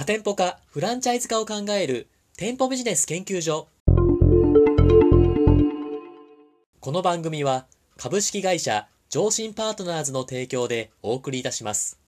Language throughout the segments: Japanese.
多店舗化、フランチャイズ化を考える店舗ビジネス研究所。この番組は株式会社上信パートナーズの提供でお送りいたします。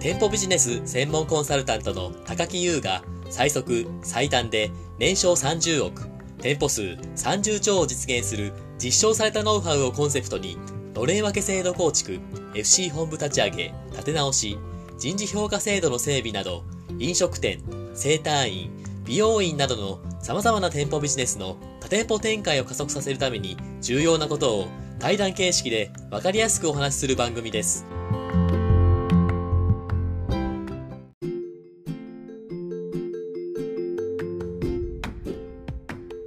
店舗ビジネス専門コンサルタントの高木優が最速、最短で年商30億、店舗数30兆を実現する実証されたノウハウをコンセプトに、のれん分け制度構築、FC 本部立ち上げ、立て直し、人事評価制度の整備など、飲食店、整体院、美容院などの様々な店舗ビジネスの多店舗展開を加速させるために重要なことを対談形式で分かりやすくお話しする番組です。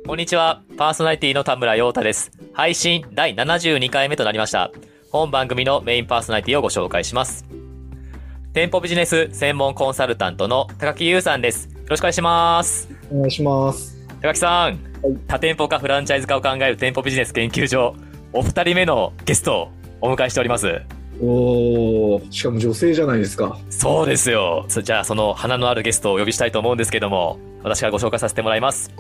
こんにちは。パーソナリティの田村陽太です。配信第72回目となりました。本番組のメインパーソナリティをご紹介します。店舗ビジネス専門コンサルタントの高木優さんです。よろしくお願いします。お願いします。高木さん、はい、多店舗化フランチャイズ化を考える店舗ビジネス研究所、お二人目のゲストをお迎えしております。おお、しかも女性じゃないですか。そうですよ。じゃあその花のあるゲストをお呼びしたいと思うんですけども、私がご紹介させてもらいます。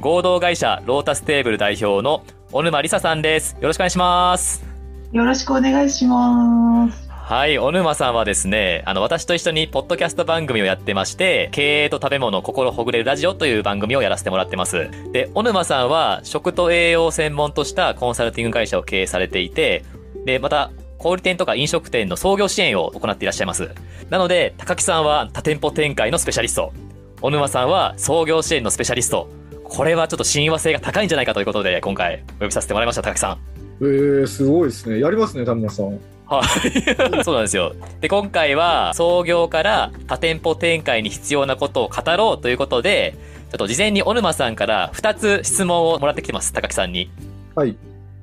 合同会社ロータステーブル代表の小沼理沙さんです。よろしくお願いします。よろしくお願いします。はい、小沼さんはですね、あの、私と一緒にポッドキャスト番組をやってまして、経営と食べ物、心ほぐれるラジオという番組をやらせてもらってます。で、小沼さんは食と栄養を専門としたコンサルティング会社を経営されていて、で、また、小売店とか飲食店の創業支援を行っていらっしゃいます。なので、高木さんは多店舗展開のスペシャリスト。小沼さんは創業支援のスペシャリスト。これはちょっと親和性が高いんじゃないかということで、今回お呼びさせてもらいました、高木さん。えー、すごいですね。やりますね、田村さん。はい。そうなんですよ。で、今回は創業から多店舗展開に必要なことを語ろうということで、ちょっと事前に小沼さんから2つ質問をもらってきてます、高木さんに。はい。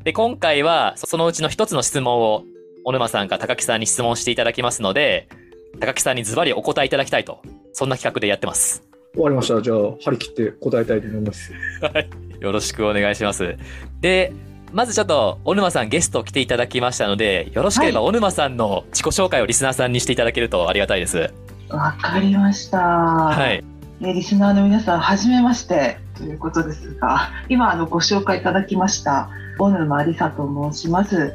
で、今回はそのうちの1つの質問を小沼さんか高木さんに質問していただきますので、高木さんにズバリお答えいただきたいと、そんな企画でやってます。わかりました。じゃあ、張り切って答えたいと思います。はい。よろしくお願いします。で、まずちょっと、小沼さんゲスト来ていただきましたので、よろしければ小沼さんの自己紹介をリスナーさんにしていただけるとありがたいです。わかりました。はい。リスナーの皆さん、はじめましてということですが、今、あの、ご紹介いただきました、小沼理沙と申します。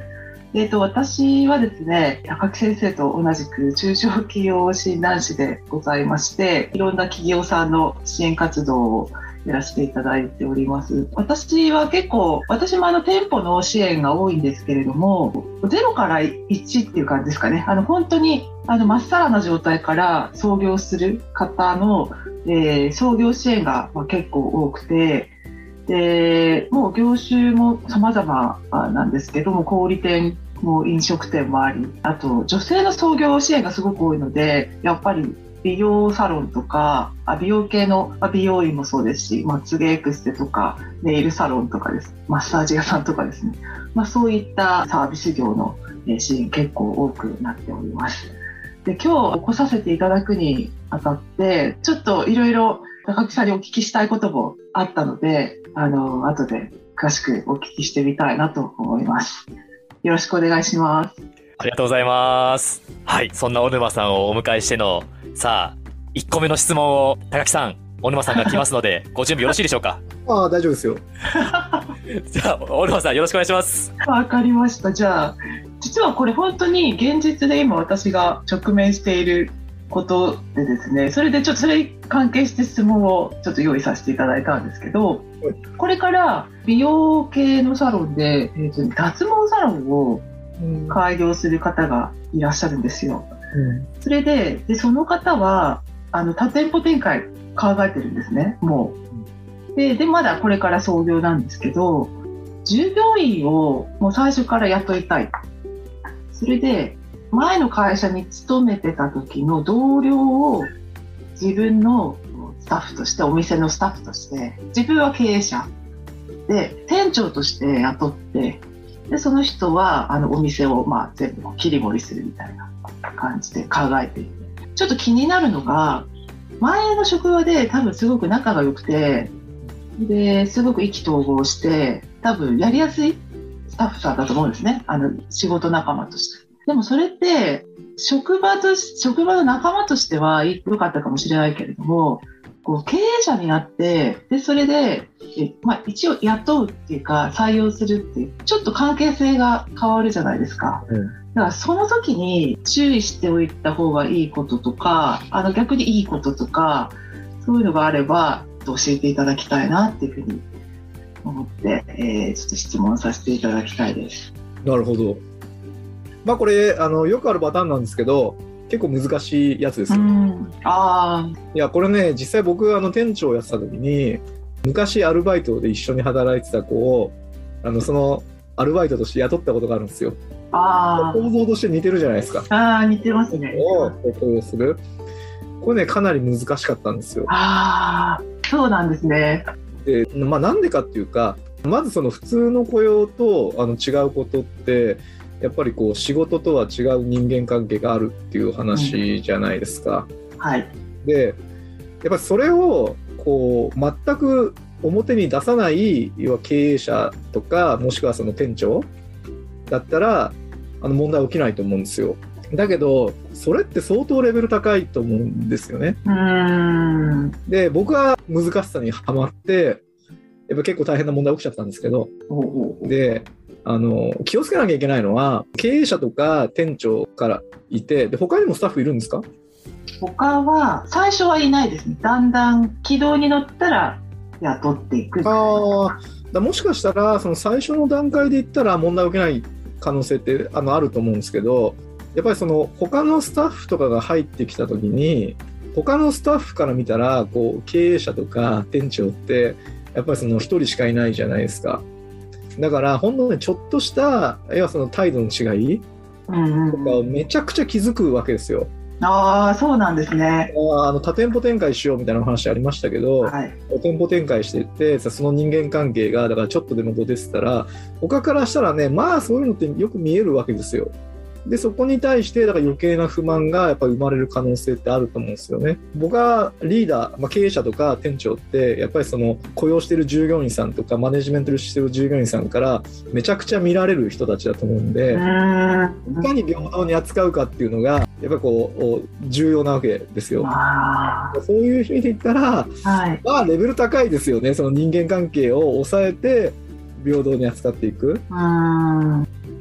えーと、私はですね高木先生と同じく中小企業診断士でございましていろんな企業さんの支援活動をやらせていただいております。私は結構、私もあの店舗の支援が多いんですけれども、0から1っていう感じですかね。あの本当にあのまっさらな状態から創業する方の、えー、創業支援が結構多くて、で、もう業種も様々なんですけども、小売店も飲食店もあり、あと女性の創業支援がすごく多いので、やっぱり美容サロンとか、美容系の美容院もそうですし、まあ、ツゲエクステとか、ネイルサロンとかです。マッサージ屋さんとかですね。まあ、そういったサービス業の支援結構多くなっております。で、今日起こさせていただくにあたって、ちょっといろいろ高木さんにお聞きしたいこともあったので、あの、後で詳しくお聞きしてみたいなと思います。よろしくお願いします。ありがとうございます。はい、そんな小沼さんをお迎えしてのさあ、1個目の質問を高木さん、小沼さんが来ますので、ご準備よろしいでしょうか？ああ、大丈夫ですよ。じゃあ、小沼さんよろしくお願いします。わかりました。じゃあ、実はこれ本当に現実で今私が直面していることでですね、それでちょっとそれに関係して質問をちょっと用意させていただいたんですけど、これから美容系のサロンで、えー、と脱毛サロンを開業する方がいらっしゃるんですよ。それででその方はあの多店舗展開考えてるんですね。もう。ででまだこれから創業なんですけど従業員をもう最初から雇いたい。それで前の会社に勤めてた時の同僚を自分のスタッフとしてお店のスタッフとして自分は経営者。で店長として雇ってでその人はあのお店をまあ全部切り盛りするみたいな感じで考えていてちょっと気になるのが前の職場で多分すごく仲が良くてですごく意気投合して多分やりやすいスタッフさんだと思うんですねあの仕事仲間として。でもそれって職場と職場の仲間としては良かったかもしれないけれどもこう経営者になってでそれでえ、まあ、一応雇うっていうか採用するっていうちょっと関係性が変わるじゃないですか。うんだからその時に注意しておいた方がいいこととかあの逆にいいこととかそういうのがあれば教えていただきたいなっていうふうに思って、えーちょっと質問させていただきたいです。なるほど。まあこれあのよくあるパターンなんですけど結構難しいやつですよ。ん、あいやこれね実際僕あの店長をやってた時に昔アルバイトで一緒に働いてた子をあのそのアルバイトとして雇ったことがあるんですよ。ああ構造として似てるじゃないですか。ああ似てますね。を雇用する。これねかなり難しかったんですよ。ああそうなんですね。で、まあ、なんでかっていうかまずその普通の雇用とあの違うことってやっぱりこう仕事とは違う人間関係があるっていう話じゃないですか。はい。でやっぱりそれをこう全く表に出さない要は経営者とかもしくはその店長だったらあの問題起きないと思うんですよ。だけどそれって相当レベル高いと思うんですよね。で僕は難しさにはまってやっぱ結構大変な問題起きちゃったんですけどであの気をつけなきゃいけないのは経営者とか店長からいてで他にもスタッフいるんですか？他は最初はいないですね。だんだん軌道に乗ったら雇っていく。ああだもしかしたらその最初の段階で言ったら問題起きない可能性ってあのあると思うんですけどやっぱりその他のスタッフとかが入ってきた時に他のスタッフから見たらこう経営者とか店長ってやっぱりその1人しかいないじゃないですかだから本当ねちょっとした要はその態度の違いとかをめちゃくちゃ気づくわけですよ。ああそうなんですね。あの多店舗展開しようみたいなお話ありましたけど、はい。店舗展開しててさその人間関係がだからちょっとでも出てたら他からしたらねまあそういうのってよく見えるわけですよ。でそこに対してだから余計な不満がやっぱり生まれる可能性ってあると思うんですよね。僕はリーダー、まあ、経営者とか店長ってやっぱりその雇用してる従業員さんとかマネジメントしてる従業員さんからめちゃくちゃ見られる人たちだと思うんで。いかに平等に扱うかっていうのがやっぱりこう重要なわけですよ。あそういう意味で言ったらあはい。まあレベル高いですよねその人間関係を抑えて平等に扱っていく。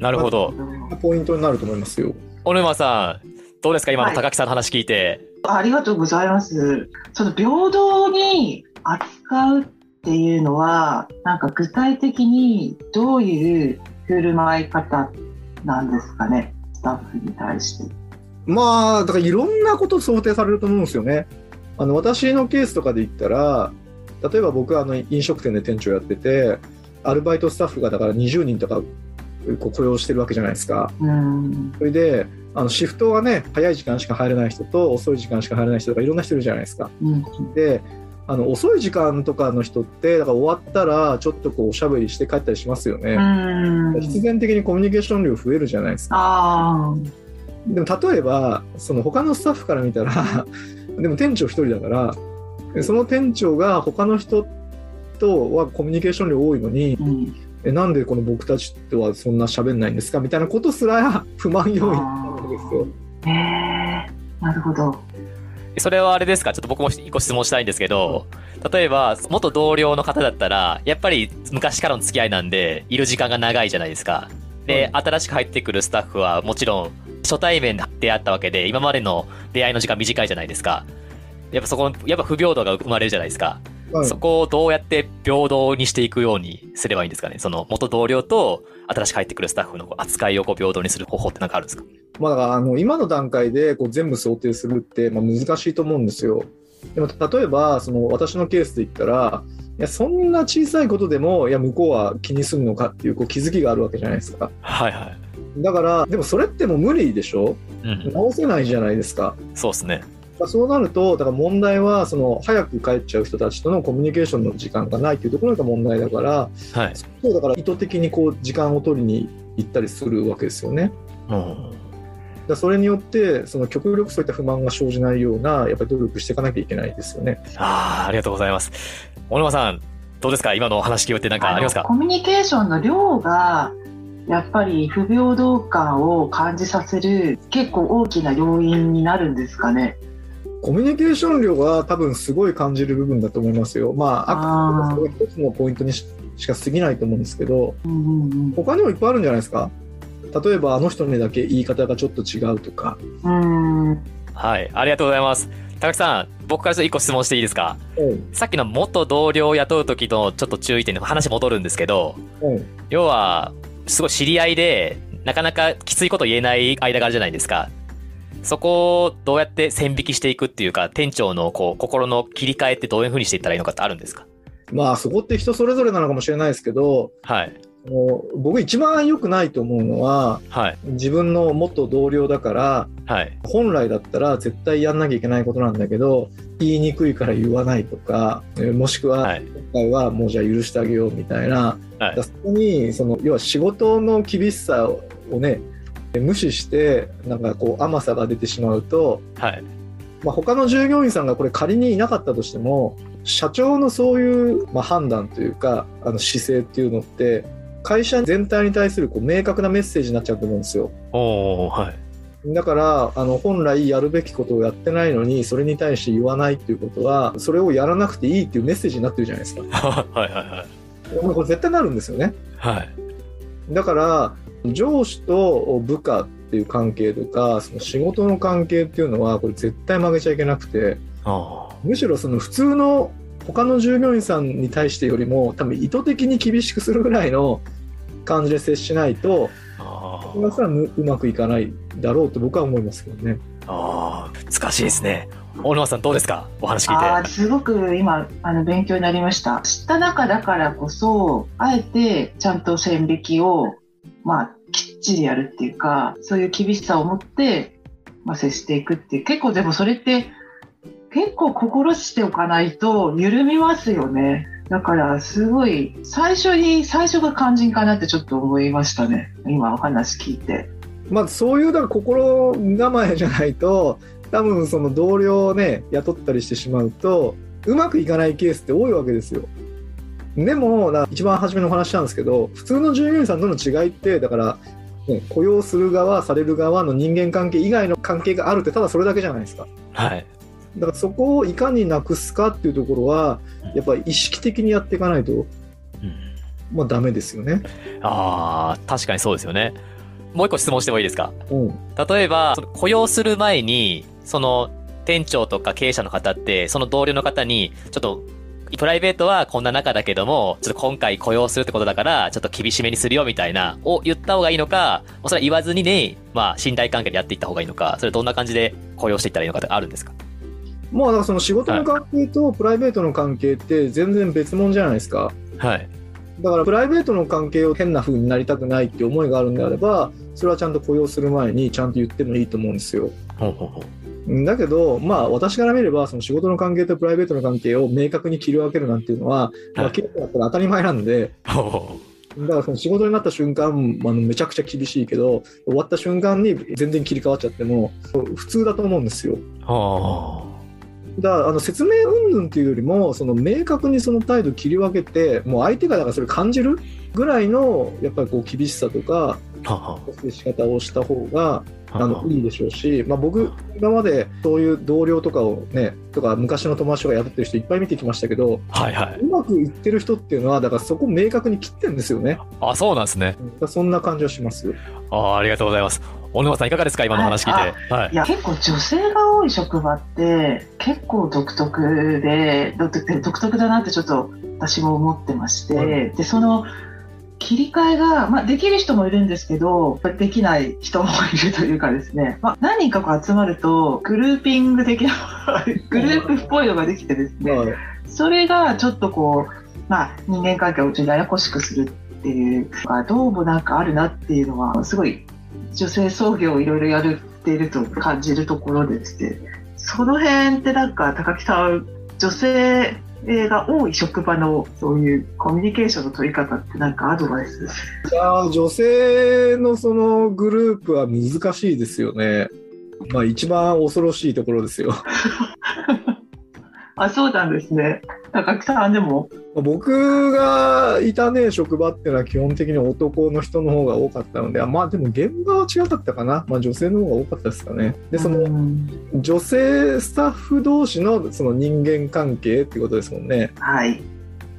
なるほど。ポイントになると思いますよ。小沼さん、どうですか？今の高木さんの話聞いて。ありがとうございます。その平等に扱うっていうのは、なんか具体的にどういう振る舞い方なんですかね、スタッフに対して。まあだからいろんなこと想定されると思うんですよね。あの私のケースとかで言ったら例えば僕はあの飲食店で店長やっててアルバイトスタッフがだから20人とか雇用してるわけじゃないですか。うん。それであのシフトがね早い時間しか入れない人と遅い時間しか入れない人とかいろんな人いるじゃないですか。うん。であの遅い時間とかの人ってだから終わったらちょっとこうおしゃべりして帰ったりしますよね。必。然的にコミュニケーション量増えるじゃないですか。でも例えばその他のスタッフから見たらでも店長一人だからその店長が他の人とはコミュニケーション量多いのに。うん。えなんでこの僕たちとはそんな喋んないんですか？みたいなことすら 不満要因になるわけですよ。へえ。なるほど。それはあれですか？ちょっと僕も一個質問したいんですけど、例えば、元同僚の方だったら、やっぱり昔からの付き合いなんで、いる時間が長いじゃないですか。で、新しく入ってくるスタッフはもちろん、初対面で出会ったわけで、今までの出会いの時間短いじゃないですか。やっぱそこ、やっぱ不平等が生まれるじゃないですか。はいそこをどうやって平等にしていくようにすればいいんですかね？その元同僚と新しく入ってくるスタッフの扱いをこう平等にする方法って何かあるんですか？まあ、だからあの今の段階でこう全部想定するって、まあ、難しいと思うんですよ。でも例えばその私のケースで言ったらいやそんな小さいことでもいや向こうは気にするのかっていうこう気づきがあるわけじゃないですか。はいはい。だからでもそれってもう無理でしょ？うん。直せないじゃないですか。そうですね。まあそうなるとだから問題はその早く帰っちゃう人たちとのコミュニケーションの時間がないっていうところが問題だからはい。そうだから意図的にこう時間を取りに行ったりするわけですよね。うん。だそれによってその極力そういった不満が生じないようなやっぱり努力していかなきゃいけないですよね。ああ、ありがとうございます。小沼さん、どうですか？今のお話聞いてなんかありますか？のコミュニケーションの量がやっぱり不平等感を感じさせる結構大きな要因になるんですかね。コミュニケーション量が多分すごい感じる部分だと思いますよ。まあ、あくまでそれ一つのポイントにしか過ぎないと思うんですけど、うんうんうん、他にもいっぱいあるんじゃないですか。例えば、あの人にだけ言い方がちょっと違うとか。うんはい、ありがとうございます。高木さん、僕からちょっと一個質問していいですか、うん、さっきの元同僚を雇う時のちょっと注意点で話戻るんですけど、うん、要は、すごい知り合いで、なかなかきついこと言えない間があるじゃないですか。そこをどうやって線引きしていくっていうか、店長のこう心の切り替えってどういうふうにしていったらいいのかってあるんですか？まあそこって人それぞれなのかもしれないですけど、はい、僕一番良くないと思うのは、はい、自分の元同僚だから、はい、本来だったら絶対やんなきゃいけないことなんだけど言いにくいから言わないとかもしくは今回はもうじゃあ許してあげようみたいな、はい、そこにその要は仕事の厳しさをね無視してなんかこう甘さが出てしまうと、はいまあ、他の従業員さんがこれ仮にいなかったとしても社長のそういう、まあ、判断というかあの姿勢っていうのって会社全体に対するこう明確なメッセージになっちゃうと思うんですよ。はい、だからあの本来やるべきことをやってないのにそれに対して言わないっていうことはそれをやらなくていいっていうメッセージになってるじゃないですか。はいはいはい。これ絶対なるんですよね。はい。だから上司と部下っていう関係とかその仕事の関係っていうのはこれ絶対曲げちゃいけなくてむしろその普通の他の従業員さんに対してよりも多分意図的に厳しくするぐらいの感じで接しないとそれはうまくいかないだろうと僕は思いますけどね。ああ難しいですね。大沼さんどうですか？お話聞いて。あすごく今あの勉強になりました。知った中だからこそあえてちゃんと線引きをまあきっちりやるっていうかそういう厳しさを持って、まあ、接していくっていう結構でもそれって結構心しておかないと緩みますよね。だからすごい最初に最初が肝心かなってちょっと思いましたね今お話聞いて。まあそういうだから心構えじゃないと多分その同僚をね雇ったりしてしまうとうまくいかないケースって多いわけですよ。でも一番初めのお話なんですけど普通の従業員さんとの違いってだから、ね、雇用する側される側の人間関係以外の関係があるってただそれだけじゃないですか。はいだからそこをいかになくすかっていうところは、やっぱり意識的にやっていかないと、うん、まあダメですよね。ああ、確かにそうですよね。もう一個質問してもいいですか、うん、例えば、雇用する前に、その店長とか経営者の方って、その同僚の方に、ちょっとプライベートはこんな中だけども、ちょっと今回雇用するってことだから、ちょっと厳しめにするよみたいな、を言った方がいいのか、それは言わずにね、まあ信頼関係でやっていった方がいいのか、それどんな感じで雇用していったらいいのかってあるんですか？もうだからその仕事の関係とプライベートの関係って全然別物じゃないですか。はい。だからプライベートの関係を変な風になりたくないって思いがあるんであれば、それはちゃんと雇用する前にちゃんと言ってもいいと思うんですよ。ほうほうほうだけど、まあ、私から見れば、その仕事の関係とプライベートの関係を明確に切り分けるなんていうのは、まあ、経営だったら当たり前なんで、だからその仕事になった瞬間、あのめちゃくちゃ厳しいけど、終わった瞬間に全然切り替わっちゃっても、普通だと思うんですよ。はあだからあの説明云々っていうよりもその明確にその態度切り分けてもう相手がだからそれ感じるぐらいのやっぱりこう厳しさとか接し方をした方があ。のいいでしょうし、まあ、僕今までそういう同僚とかをねとか昔の友達とかやってる人いっぱい見てきましたけど、はいはい、うまくいってる人っていうのはだからそこ明確に切ってるんですよね。あそうなんですね。そんな感じはします。あありがとうございます。小沼さんいかがですか？今の話聞いて、はい、い。や結構女性が多い職場って結構独特で独特だなってちょっと私も思ってまして、はい、でその切り替えが、まあ、できる人もいるんですけどできない人もいるというかですね、まあ、何人かこう集まるとグルーピング的なグループっぽいのができてですね、はい、それがちょっとこう、まあ、人間関係をちょっとややこしくするっていうかどうもなんかあるなっていうのはすごい女性創業をいろいろやるっていると感じるところでしてその辺ってなんか高木さん女性が多い職場のそういうコミュニケーションの取り方って何かアドバイスいや女性のそのグループは難しいですよね。まあ一番恐ろしいところですよ。あそうなんですね。高木さんでも。僕がいたね職場っていうのは基本的に男の人の方が多かったのでまあでも現場は違かったかな、まあ、女性の方が多かったですかね。でその女性スタッフ同士のその人間関係っていうことですもんね。はい。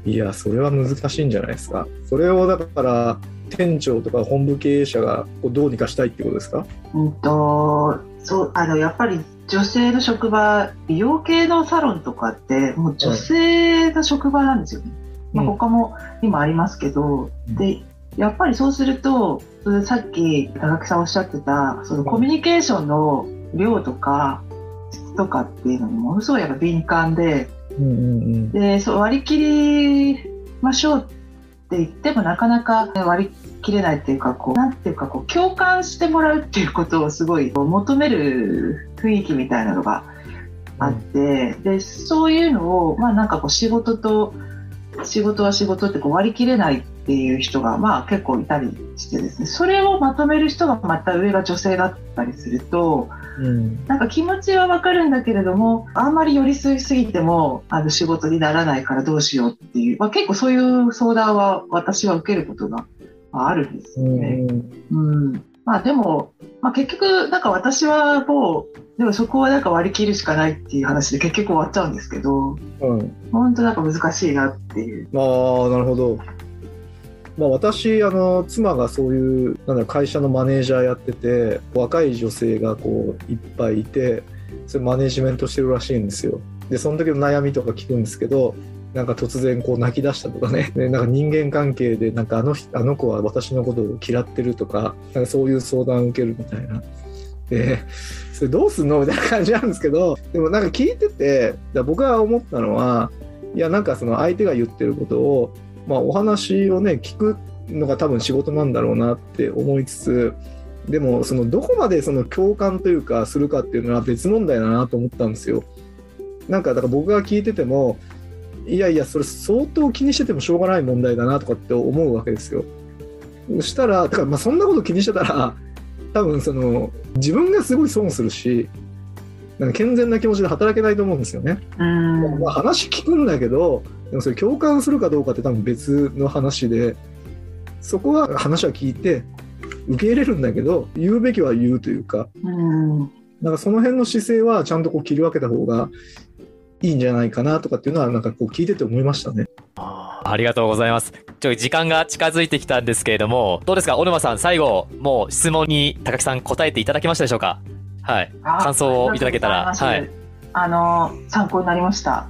いやそれは難しいんじゃないですか。それをだから店長とか本部経営者がどうにかしたいってことですか？うんとそうあのやっぱり女性の職場美容系のサロンとかってもう女性の職場なんですよね、うん、まあ、他も今ありますけど、うん、でやっぱりそうするとそれさっき高木さんおっしゃってたそのコミュニケーションの量とか質とかっていうのにものすごいやっぱ敏感で、うんうんうん、でそう割り切りましょうって言ってもなかなか割り切れないっていうかこうなんていうかこう共感してもらうっていうことをすごい求める雰囲気みたいなのがあって、でそういうのをまあなんかこう仕事と仕事は仕事ってこう割り切れないっていう人がまあ結構いたりしてですね。それをまとめる人がまた上が女性だったりすると、うん、なんか気持ちはわかるんだけれどもあんまり寄り添いすぎてもあの仕事にならないからどうしようっていう、まあ、結構そういう相談は私は受けることがあるんですよね。うん、うんまあでも、まあ、結局なんか私はもうでもそこはなんか割り切るしかないっていう話で結局終わっちゃうんですけど、うん、本当なんか難しいなっていう。ああなるほど。まあ、私あの妻がそういうなんだ会社のマネージャーやってて若い女性がこういっぱいいてそれマネジメントしてるらしいんですよ。でその時の悩みとか聞くんですけどなんか突然こう泣き出したとかね、ねなんか人間関係でなんかあのあの子は私のことを嫌ってるとか、なんかそういう相談を受けるみたいな。で、それどうすんのみたいな感じなんですけど、でもなんか聞いてて、僕が思ったのは、いやなんかその相手が言ってることを、まあお話をね、聞くのが多分仕事なんだろうなって思いつつ、でもそのどこまでその共感というかするかっていうのは別問題だなと思ったんですよ。なんかだから僕が聞いててもいやいやそれ相当気にしててもしょうがない問題だなとかって思うわけですよ。そしたらだからまあそんなこと気にしてたら多分その自分がすごい損するしなんか健全な気持ちで働けないと思うんですよね。まあ、話聞くんだけどでもそれ共感するかどうかって多分別の話でそこは話は聞いて受け入れるんだけど言うべきは言うというか。うんなんかその辺の姿勢はちゃんとこう切り分けた方がいいんじゃないかなとかっていうのはなんかこう聞いてて思いましたね。ありがとうございます。ちょ時間が近づいてきたんですけれども、どうですか、小沼さん、最後、もう質問に高木さん答えていただけましたでしょうか？はい。感想をいただけたら。はい。あの、参考になりました。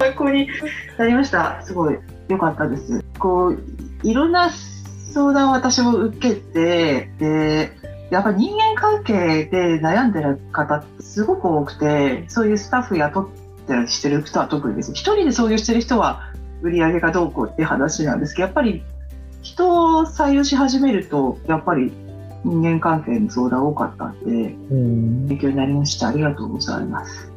参考になりました。すごい良かったです。こう、いろんな相談を私も受けて、で、やっぱり人間関係で悩んでる方ってすごく多くて、そういうスタッフ雇ってりしてる人は特にです。一人でそういうしてる人は売り上げがどうこうっていう話なんですけど、やっぱり人を採用し始めると、やっぱり人間関係の相談多かったんで、勉強になりました。ありがとうございます。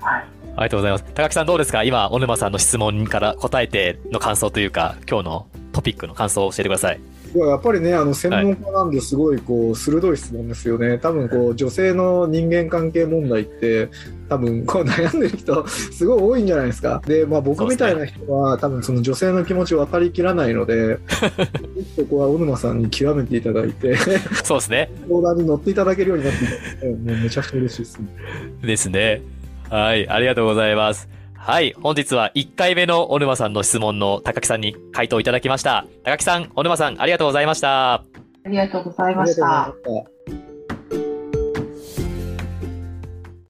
はい。ありがとうございます。高木さんどうですか？今、小沼さんの質問から答えての感想というか、今日のトピックの感想を教えてください。やっぱりねあの専門家なんですごいこう鋭い質問ですよね、多分こう女性の人間関係問題って多分こう悩んでる人すごい多いんじゃないですかで、まあ、僕みたいな人は、多分その女性の気持ち分かりきらないのでここは小沼さんに極めていただいてそうですね相談に乗っていただけるようになってもうめちゃくちゃ嬉しいですね。ですね。はいありがとうございます。はい。本日は1回目の小沼さんの質問の高木さんに回答いただきました。高木さん、小沼さん、ありがとうございました。ありがとうございました。